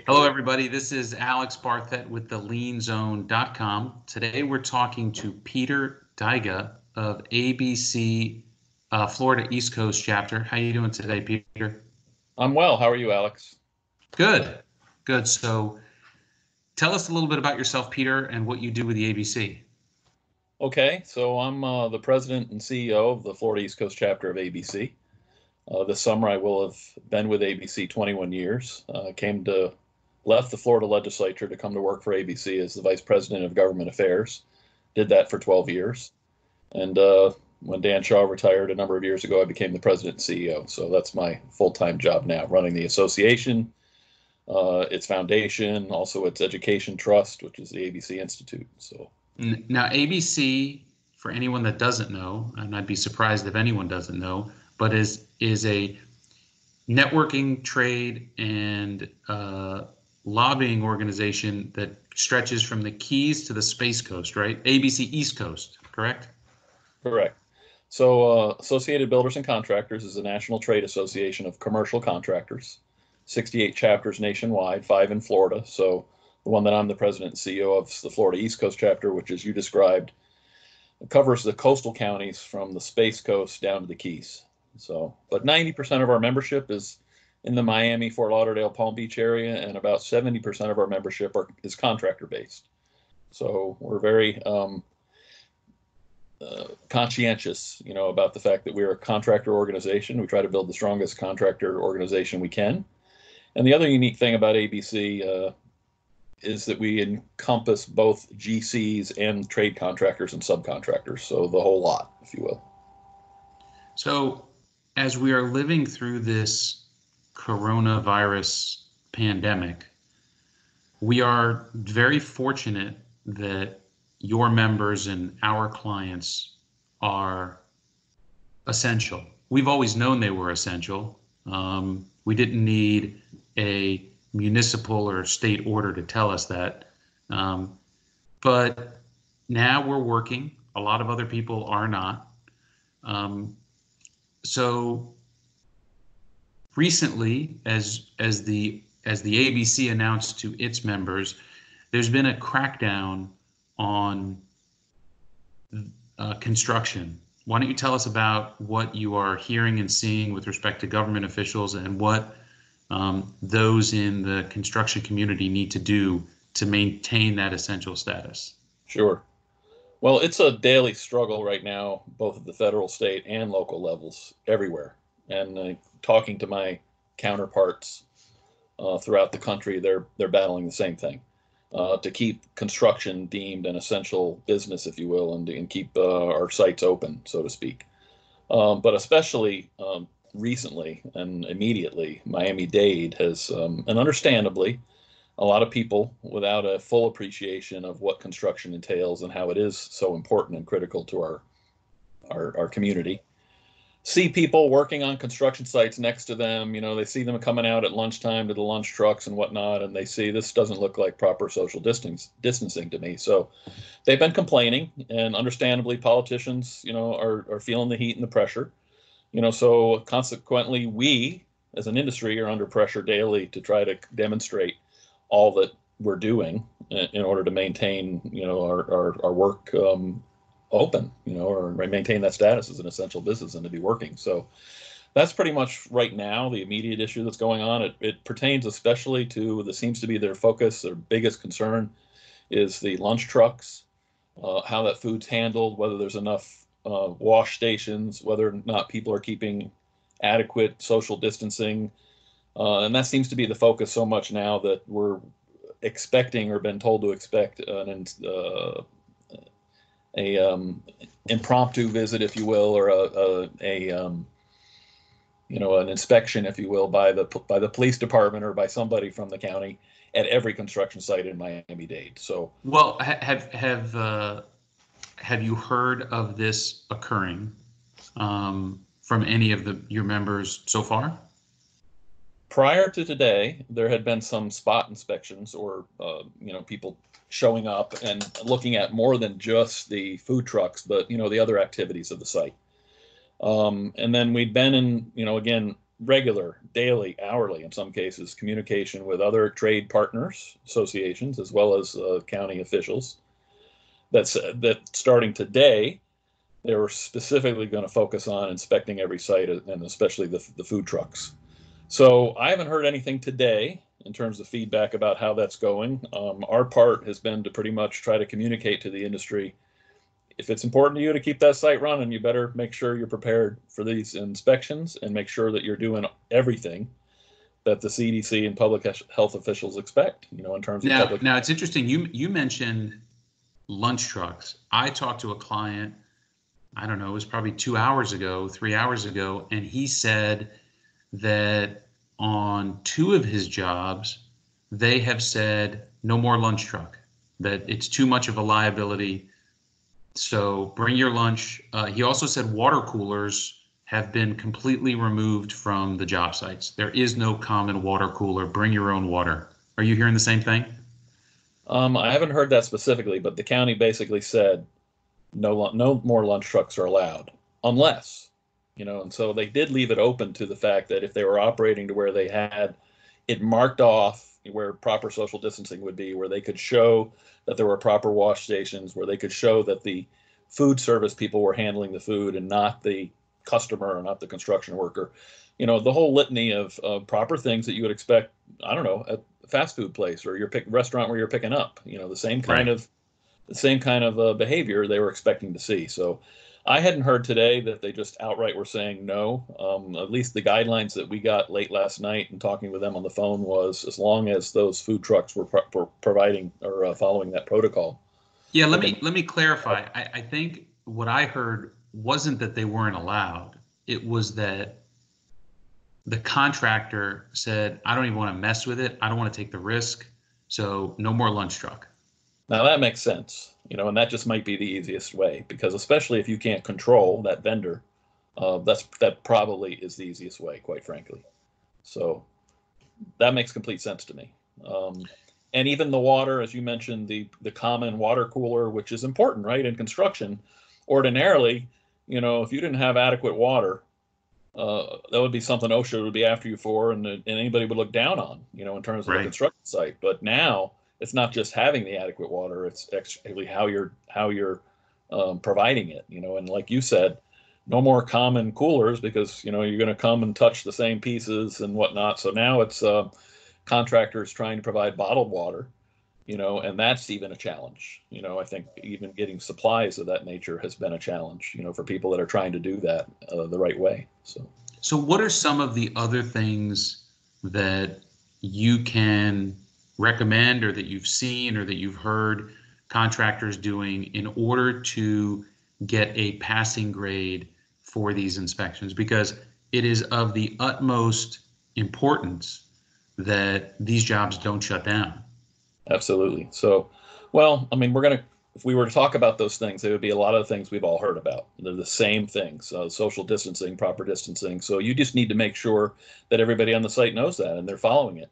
Great. Hello, everybody. This is Alex Barthet with the lienzone.com. Today we're talking to Peter Dyga of ABC uh, Florida East Coast chapter. How are you doing today, Peter? I'm well. How are you, Alex? Good. Good. So tell us a little bit about yourself, Peter, and what you do with the ABC. Okay, so I'm uh, the president and CEO of the Florida East Coast chapter of ABC. Uh, this summer, I will have been with ABC 21 years. Uh, came to left the Florida legislature to come to work for ABC as the vice president of government affairs. Did that for 12 years, and uh, when Dan Shaw retired a number of years ago, I became the president and CEO. So that's my full-time job now, running the association, uh, its foundation, also its education trust, which is the ABC Institute. So now ABC, for anyone that doesn't know, and I'd be surprised if anyone doesn't know, but is is a networking, trade, and uh, lobbying organization that stretches from the Keys to the Space Coast, right? ABC East Coast, correct? Correct. So, uh, Associated Builders and Contractors is a national trade association of commercial contractors, 68 chapters nationwide, five in Florida. So, the one that I'm the president and CEO of the Florida East Coast chapter, which, as you described, covers the coastal counties from the Space Coast down to the Keys. So, but 90% of our membership is in the Miami, Fort Lauderdale, Palm Beach area, and about 70% of our membership are, is contractor based. So, we're very um, uh, conscientious, you know, about the fact that we're a contractor organization. We try to build the strongest contractor organization we can. And the other unique thing about ABC uh, is that we encompass both GCs and trade contractors and subcontractors, so the whole lot, if you will. So, as we are living through this coronavirus pandemic, we are very fortunate that your members and our clients are essential. We've always known they were essential. Um, we didn't need a municipal or state order to tell us that. Um, but now we're working. A lot of other people are not. Um, so recently, as as the as the ABC announced to its members, there's been a crackdown on uh, construction. Why don't you tell us about what you are hearing and seeing with respect to government officials and what um, those in the construction community need to do to maintain that essential status? Sure. Well, it's a daily struggle right now, both at the federal, state, and local levels, everywhere. And uh, talking to my counterparts uh, throughout the country, they're they're battling the same thing uh, to keep construction deemed an essential business, if you will, and, and keep uh, our sites open, so to speak. Um, but especially um, recently and immediately, Miami Dade has, um, and understandably, a lot of people without a full appreciation of what construction entails and how it is so important and critical to our our, our community see people working on construction sites next to them. You know, they see them coming out at lunchtime to the lunch trucks and whatnot, and they see this doesn't look like proper social distance distancing to me. So they've been complaining, and understandably, politicians, you know, are are feeling the heat and the pressure. You know, so consequently, we as an industry are under pressure daily to try to demonstrate all that we're doing in order to maintain, you know, our our, our work um, open, you know, or maintain that status as an essential business and to be working. So that's pretty much right now the immediate issue that's going on. It, it pertains especially to the seems to be their focus, their biggest concern is the lunch trucks, uh, how that food's handled, whether there's enough uh, wash stations, whether or not people are keeping adequate social distancing. Uh, and that seems to be the focus so much now that we're expecting or been told to expect an uh, a um, impromptu visit, if you will, or a, a, a um, you know an inspection, if you will, by the by the police department or by somebody from the county at every construction site in Miami Dade. So, well, have have uh, have you heard of this occurring um, from any of the your members so far? Prior to today, there had been some spot inspections, or uh, you know, people showing up and looking at more than just the food trucks, but you know the other activities of the site. Um, and then we'd been in, you know, again regular, daily, hourly, in some cases, communication with other trade partners, associations, as well as uh, county officials. That's that starting today, they were specifically going to focus on inspecting every site and especially the, the food trucks. So I haven't heard anything today in terms of feedback about how that's going. Um, our part has been to pretty much try to communicate to the industry if it's important to you to keep that site running, you better make sure you're prepared for these inspections and make sure that you're doing everything that the CDC and public health officials expect. You know, in terms now, of public. Now it's interesting. You you mentioned lunch trucks. I talked to a client. I don't know. It was probably two hours ago, three hours ago, and he said that on two of his jobs, they have said no more lunch truck. That it's too much of a liability so bring your lunch. Uh, he also said water coolers have been completely removed from the job sites. There is no common water cooler. Bring your own water. Are you hearing the same thing? Um, I haven't heard that specifically, but the county basically said no no more lunch trucks are allowed unless you know and so they did leave it open to the fact that if they were operating to where they had it marked off where proper social distancing would be where they could show that there were proper wash stations where they could show that the food service people were handling the food and not the customer or not the construction worker. You know, the whole litany of uh, proper things that you would expect, I don't know, at a fast food place or your pick restaurant where you're picking up, you know, the same kind right. of the same kind of uh, behavior they were expecting to see. So I hadn't heard today that they just outright were saying no. Um, at least the guidelines that we got late last night and talking with them on the phone was as long as those food trucks were, pro- were providing or uh, following that protocol. Yeah, let me let me clarify. I, I think what I heard wasn't that they weren't allowed. It was that the contractor said, "I don't even want to mess with it. I don't want to take the risk. So no more lunch truck." Now that makes sense you know, and that just might be the easiest way because especially if you can't control that vendor, uh, that's that probably is the easiest way, quite frankly. So that makes complete sense to me. Um, and even the water, as you mentioned, the the common water cooler, which is important, right, in construction. Ordinarily, you know, if you didn't have adequate water, uh, that would be something OSHA would be after you for, and, and anybody would look down on, you know, in terms of right. a construction site. But now it's not just having the adequate water; it's actually how you're how you're um, providing it. You know, and like you said, no more common coolers because you know you're going to come and touch the same pieces and whatnot. So now it's uh, contractors trying to provide bottled water. You know, and that's even a challenge. You know, I think even getting supplies of that nature has been a challenge. You know, for people that are trying to do that uh, the right way. So. So, what are some of the other things that you can recommend or that you've seen or that you've heard contractors doing in order to get a passing grade for these inspections because it is of the utmost importance that these jobs don't shut down. Absolutely. So, well, I mean, we're going to, if we were to talk about those things, there would be a lot of things we've all heard about. They're the same things uh, social distancing, proper distancing. So, you just need to make sure that everybody on the site knows that and they're following it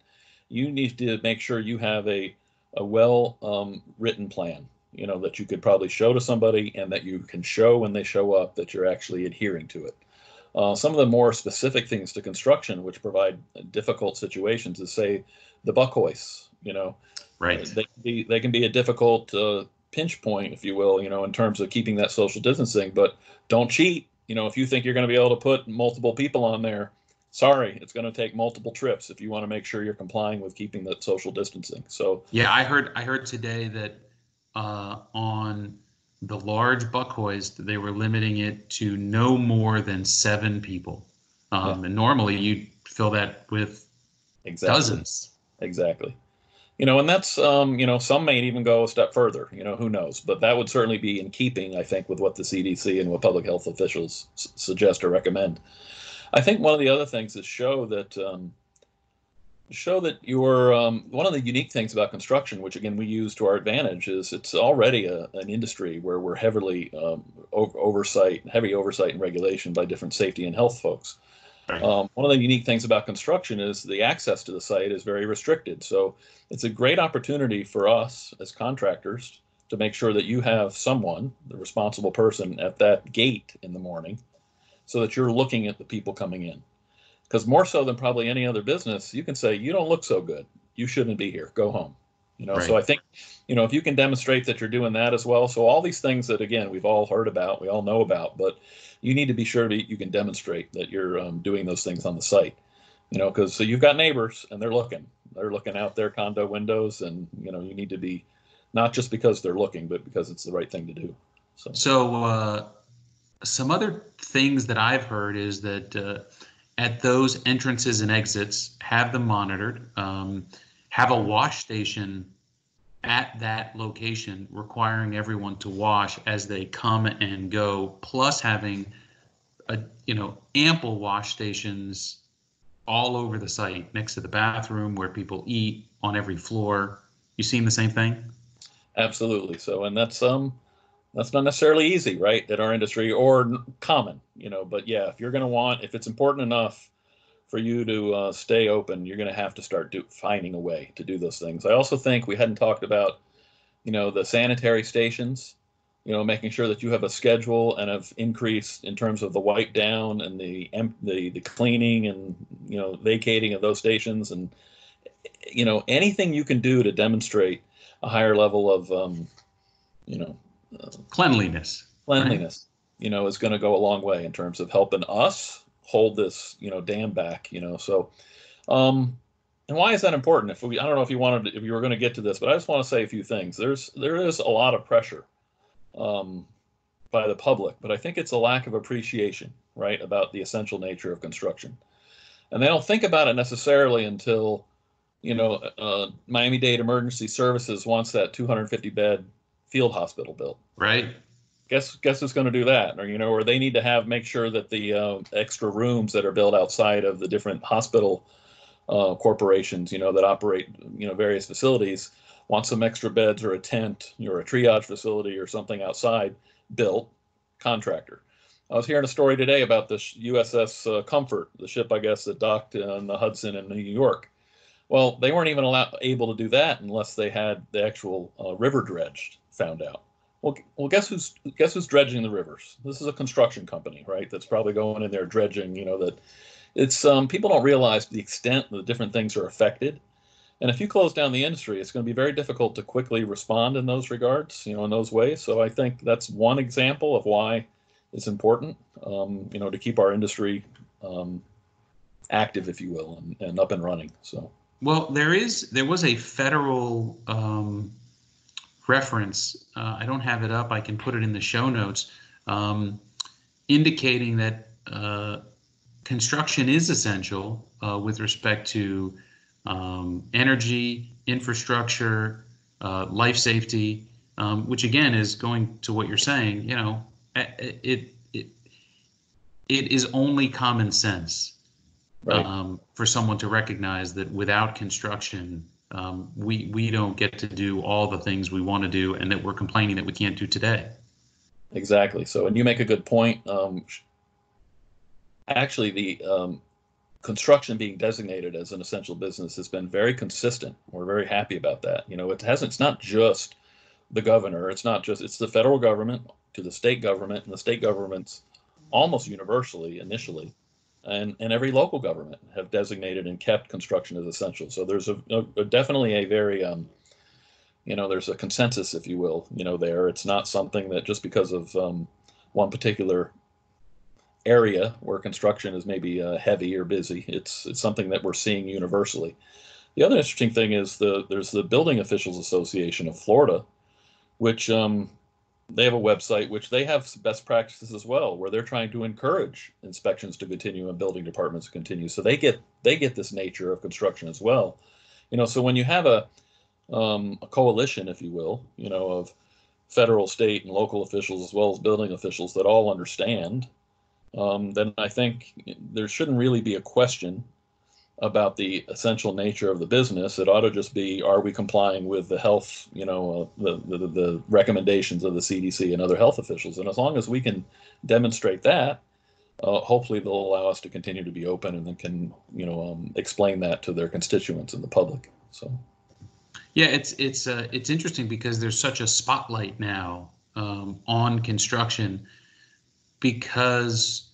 you need to make sure you have a, a well um, written plan, you know, that you could probably show to somebody and that you can show when they show up that you're actually adhering to it. Uh, some of the more specific things to construction, which provide difficult situations, is say the buck hoists. You know, right? They can be, they can be a difficult uh, pinch point, if you will, you know, in terms of keeping that social distancing. But don't cheat. You know, if you think you're going to be able to put multiple people on there, sorry, it's going to take multiple trips if you want to make sure you're complying with keeping that social distancing. So yeah, I heard I heard today that uh, on the large buck hoist they were limiting it to no more than seven people, um, yeah. and normally you fill that with exactly. dozens. Exactly. You know, and that's um, you know some may even go a step further. You know, who knows? But that would certainly be in keeping, I think, with what the CDC and what public health officials s- suggest or recommend. I think one of the other things is show that um, show that you're um, one of the unique things about construction, which again we use to our advantage, is it's already a, an industry where we're heavily um, over, oversight, heavy oversight and regulation by different safety and health folks. Um, one of the unique things about construction is the access to the site is very restricted. So it's a great opportunity for us as contractors to make sure that you have someone, the responsible person, at that gate in the morning so that you're looking at the people coming in. because more so than probably any other business, you can say you don't look so good. You shouldn't be here. Go home. You know, right. so I think, you know, if you can demonstrate that you're doing that as well. So all these things that again we've all heard about, we all know about, but you need to be sure that you can demonstrate that you're um, doing those things on the site. You know, because so you've got neighbors and they're looking, they're looking out their condo windows, and you know you need to be not just because they're looking, but because it's the right thing to do. So, so uh, some other things that I've heard is that uh, at those entrances and exits, have them monitored. Um, have a wash station at that location requiring everyone to wash as they come and go plus having a you know ample wash stations all over the site next to the bathroom where people eat on every floor you seeing the same thing absolutely so and that's um that's not necessarily easy right in our industry or common you know but yeah if you're going to want if it's important enough for you to uh, stay open, you're going to have to start do, finding a way to do those things. I also think we hadn't talked about, you know, the sanitary stations. You know, making sure that you have a schedule and have increased in terms of the wipe down and the the the cleaning and you know vacating of those stations and you know anything you can do to demonstrate a higher level of um, you know uh, cleanliness. Cleanliness, right? you know, is going to go a long way in terms of helping us hold this you know dam back you know so um and why is that important if we i don't know if you wanted to, if you were going to get to this but i just want to say a few things there's there is a lot of pressure um by the public but i think it's a lack of appreciation right about the essential nature of construction and they don't think about it necessarily until you know uh, miami-dade emergency services wants that 250 bed field hospital built. Right. Guess guess who's going to do that? Or you know or they need to have make sure that the uh, extra rooms that are built outside of the different hospital uh, corporations you know that operate you know various facilities want some extra beds or a tent or a triage facility or something outside built contractor. I was hearing a story today about the uss uh, comfort the ship i guess that docked in the hudson in new york. Well they weren't even allowed, able to do that unless they had the actual uh, river dredged found out well, well, guess who's guess who's dredging the rivers? This is a construction company, right? That's probably going in there dredging. You know that it's um, people don't realize the extent that different things are affected. And if you close down the industry, it's going to be very difficult to quickly respond in those regards, you know, in those ways. So I think that's one example of why it's important, um, you know, to keep our industry um, active, if you will, and, and, up and running. So. Well, there is there was a federal um, reference. Uh, I don't have it up. I can put it in the show notes, um, indicating that uh, construction is essential uh, with respect to um, energy, infrastructure, uh, life safety, um, which again is going to what you're saying. You know, it it it is only common sense right. Um, for someone to recognize that without construction um, we we don't get to do all the things we want to do, and that we're complaining that we can't do today. Exactly. So, and you make a good point. Um, actually, the um, construction being designated as an essential business has been very consistent. We're very happy about that. You know, it hasn't. It's not just the governor. It's not just. It's the federal government to the state government, and the state governments almost universally initially and, and every local government have designated and kept construction as essential. So there's a, a, definitely a very, um, you know, there's a consensus, if you will, you know, there. It's not something that just because of um, one particular area where construction is maybe uh, heavy or busy, it's it's something that we're seeing universally. The other interesting thing is the there's the Building Officials Association of Florida, which um, they have a website which they have best practices as well where they're trying to encourage inspections to continue and building departments to continue. So they get they get this nature of construction as well. You know so when you have a um, a coalition if you will you know of federal state and local officials as well as building officials that all understand um, then i think there shouldn't really be a question about the essential nature of the business. It ought to just be: Are we complying with the health, you know, uh, the, the, the recommendations of the CDC and other health officials? And as long as we can demonstrate that, uh, hopefully they'll allow us to continue to be open and then can, you know, um, explain that to their constituents and the public. So. Yeah, it's it's uh, it's interesting because there's such a spotlight now um, on construction because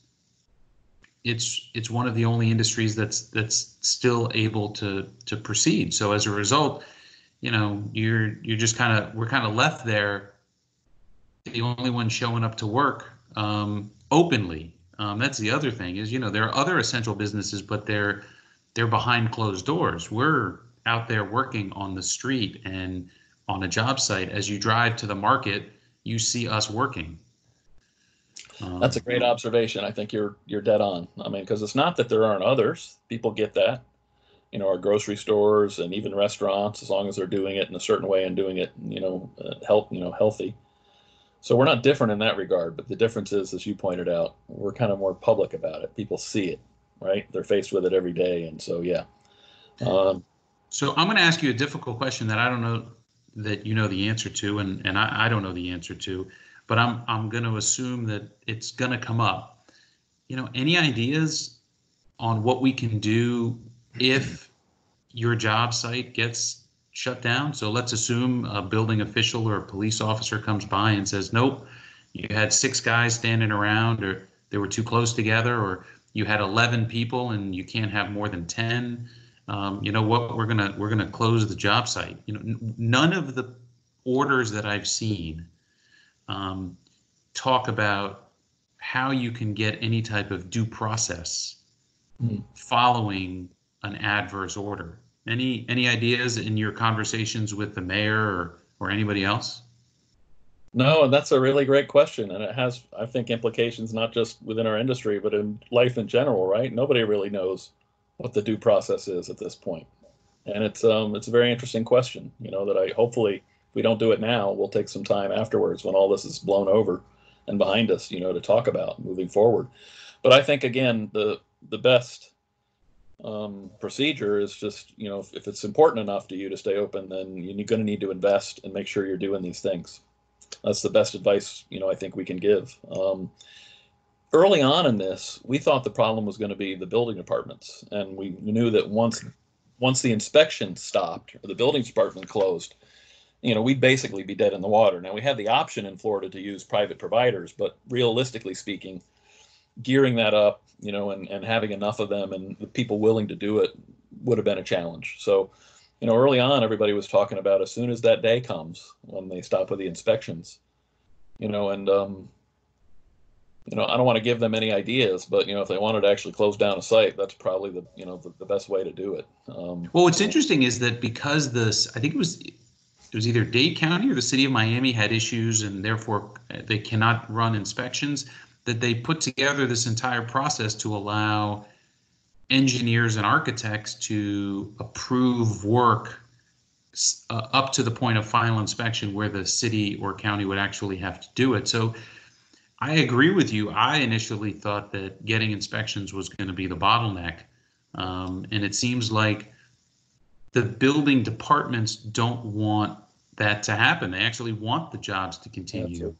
it's it's one of the only industries that's that's still able to to proceed. So as a result, you know, you're you're just kind of we're kind of left there, the only one showing up to work um, openly. Um, that's the other thing is you know there are other essential businesses, but they're they're behind closed doors. We're out there working on the street and on a job site. As you drive to the market, you see us working. Um, That's a great observation. I think you're you're dead on. I mean, because it's not that there aren't others. People get that. You know, our grocery stores and even restaurants, as long as they're doing it in a certain way and doing it, you know, uh, health, you know, healthy. So we're not different in that regard. But the difference is, as you pointed out, we're kind of more public about it. People see it, right? They're faced with it every day, and so yeah. Um, so I'm going to ask you a difficult question that I don't know that you know the answer to, and and I, I don't know the answer to but I'm I'm going to assume that it's going to come up. You know, any ideas on what we can do if your job site gets shut down? So let's assume a building official or a police officer comes by and says, "Nope, you had six guys standing around, or they were too close together, or you had 11 people and you can't have more than 10." Um, you know what? We're gonna we're gonna close the job site. You know, n- none of the orders that I've seen um, talk about how you can get any type of due process mm. following an adverse order. Any any ideas in your conversations with the mayor or, or anybody else? No, and that's a really great question, and it has, I think, implications not just within our industry, but in life in general. Right? Nobody really knows what the due process is at this point, and it's um, it's a very interesting question. You know that I hopefully we don't do it now, we'll take some time afterwards when all this is blown over and behind us, you know, to talk about moving forward. But I think again, the the best um, procedure is just, you know, if, if, it's important enough to you to stay open, then you're going to need to invest and make sure you're doing these things. That's the best advice, you know, I think we can give. Um, early on in this, we thought the problem was going to be the building departments, and we knew that once once the inspection stopped or the building department closed, you know, we'd basically be dead in the water. Now we have the option in Florida to use private providers, but realistically speaking, gearing that up, you know, and, and having enough of them and the people willing to do it would have been a challenge. So, you know, early on, everybody was talking about as soon as that day comes when they stop with the inspections, you know, and, um, you know, I don't want to give them any ideas, but you know, if they wanted to actually close down a site, that's probably the you know the, the best way to do it. Um, well, what's interesting is that because this, I think it was it was either Dade County or the city of Miami had issues and therefore they cannot run inspections, that they put together this entire process to allow engineers and architects to approve work uh, up to the point of final inspection where the city or county would actually have to do it. So I agree with you. I initially thought that getting inspections was going to be the bottleneck. Um, and it seems like the building departments don't want that to happen. They actually want the jobs to continue.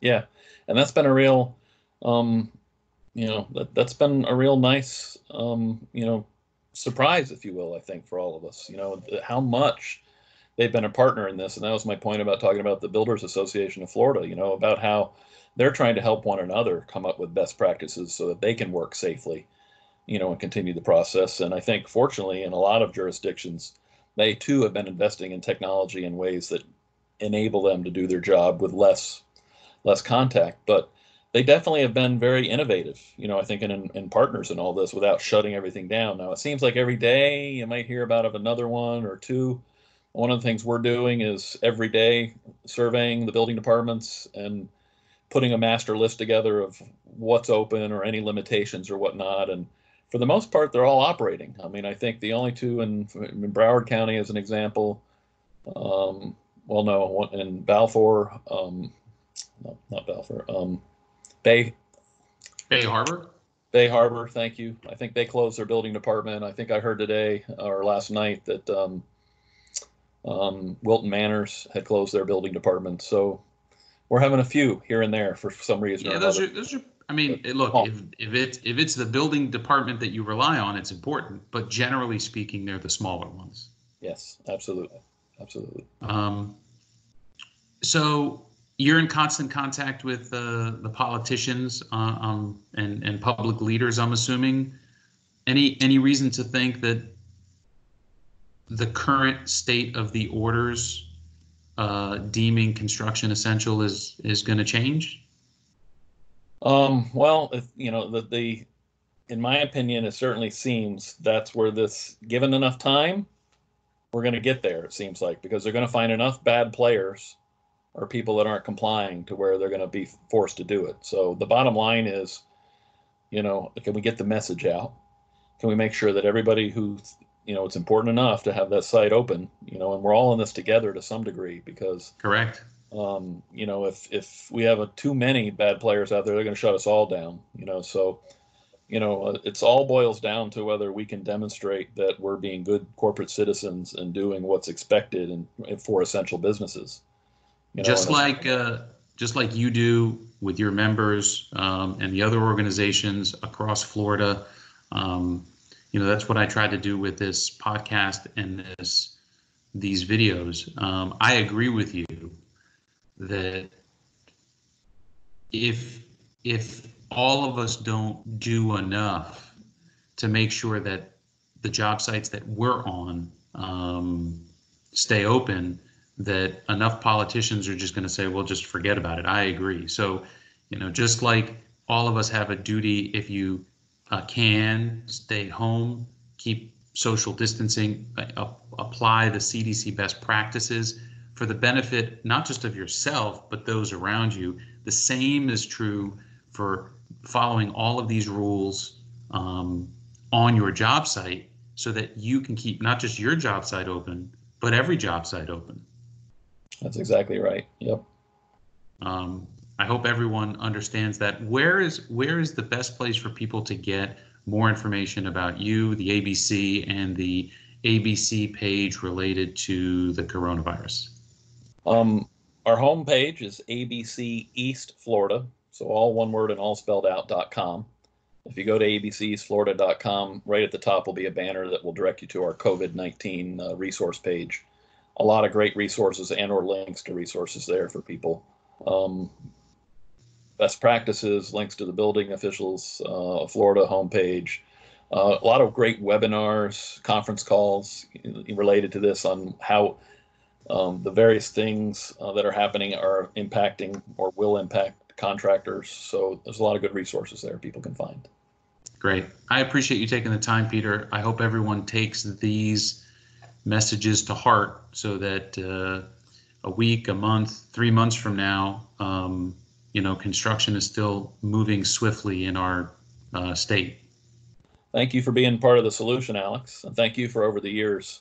Yeah, and that's been a real, um, you know, that that's been a real nice, um, you know, surprise, if you will. I think for all of us, you know, how much they've been a partner in this, and that was my point about talking about the Builders Association of Florida. You know, about how they're trying to help one another come up with best practices so that they can work safely, you know, and continue the process. And I think, fortunately, in a lot of jurisdictions they too have been investing in technology in ways that enable them to do their job with less less contact. But they definitely have been very innovative, you know, I think in, in partners in all this without shutting everything down. Now, it seems like every day you might hear about of another one or two. One of the things we're doing is every day surveying the building departments and putting a master list together of what's open or any limitations or whatnot. And for the most part, they're all operating. I mean, I think the only two in, in Broward County, as an example, um, well, no, in Bal Harbour, um, no, not Bal Harbour, um, Bay, Bay Harbor. Bay Harbor, thank you. I think they closed their building department. I think I heard today or last night that um, um, Wilton Manors had closed their building department. So we're having a few here and there for some reason. Yeah, those are those are I mean, look, if, if it's if it's the building department that you rely on, it's important. But generally speaking, they're the smaller ones. Yes, absolutely, absolutely. Um, so you're in constant contact with uh, the politicians uh, um, and and public leaders. I'm assuming. Any any reason to think that the current state of the orders uh, deeming construction essential is is going to change? Um, well, if, you know, the, the, in my opinion, it certainly seems that's where this, given enough time, we're going to get there, it seems like, because they're going to find enough bad players or people that aren't complying to where they're going to be forced to do it. So the bottom line is, you know, can we get the message out? Can we make sure that everybody who, you know, it's important enough to have that site open, you know, and we're all in this together to some degree because Correct. Um, you know, if if we have a, too many bad players out there, they're going to shut us all down. You know, so you know, uh, it's all boils down to whether we can demonstrate that we're being good corporate citizens and doing what's expected and for essential businesses. You know, just like uh, just like you do with your members um, and the other organizations across Florida. Um, you know, that's what I try to do with this podcast and this these videos. Um, I agree with you that if if all of us don't do enough to make sure that the job sites that we're on um, stay open, that enough politicians are just going to say, "Well, just forget about it." I agree. So, you know, just like all of us have a duty, if you uh, can stay home, keep social distancing, uh, apply the CDC best practices for the benefit not just of yourself, but those around you. The same is true for following all of these rules um, on your job site so that you can keep not just your job site open, but every job site open. That's exactly right. Yep. Um, I hope everyone understands that. Where is where is the best place for people to get more information about you, the ABC, and the ABC page related to the coronavirus? Um, our homepage is ABC East Florida, so all one word and all spelled out.com. If you go to abceastflorida.com, right at the top will be a banner that will direct you to our COVID-19 uh, resource page. A lot of great resources and or links to resources there for people. Um, best practices, links to the building officials, uh, Florida homepage, uh, a lot of great webinars, conference calls related to this on how um, the various things uh, that are happening are impacting or will impact contractors. So there's a lot of good resources there people can find. Great. I appreciate you taking the time, Peter. I hope everyone takes these messages to heart so that uh, a week, a month, three months from now, um, you know, construction is still moving swiftly in our uh, state. Thank you for being part of the solution, Alex. And thank you for over the years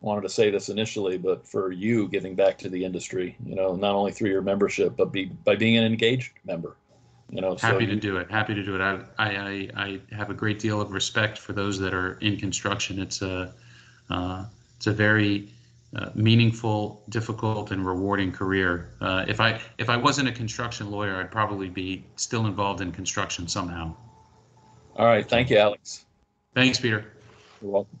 wanted to say this initially, but for you giving back to the industry, you know, not only through your membership, but be, by being an engaged member. You know, happy so to do it. Happy to do it. I, I, I have a great deal of respect for those that are in construction. It's a, uh, it's a very uh, meaningful, difficult, and rewarding career. Uh, if I if I wasn't a construction lawyer, I'd probably be still involved in construction somehow. All right. Thank you, Alex. Thanks, Peter. You're welcome.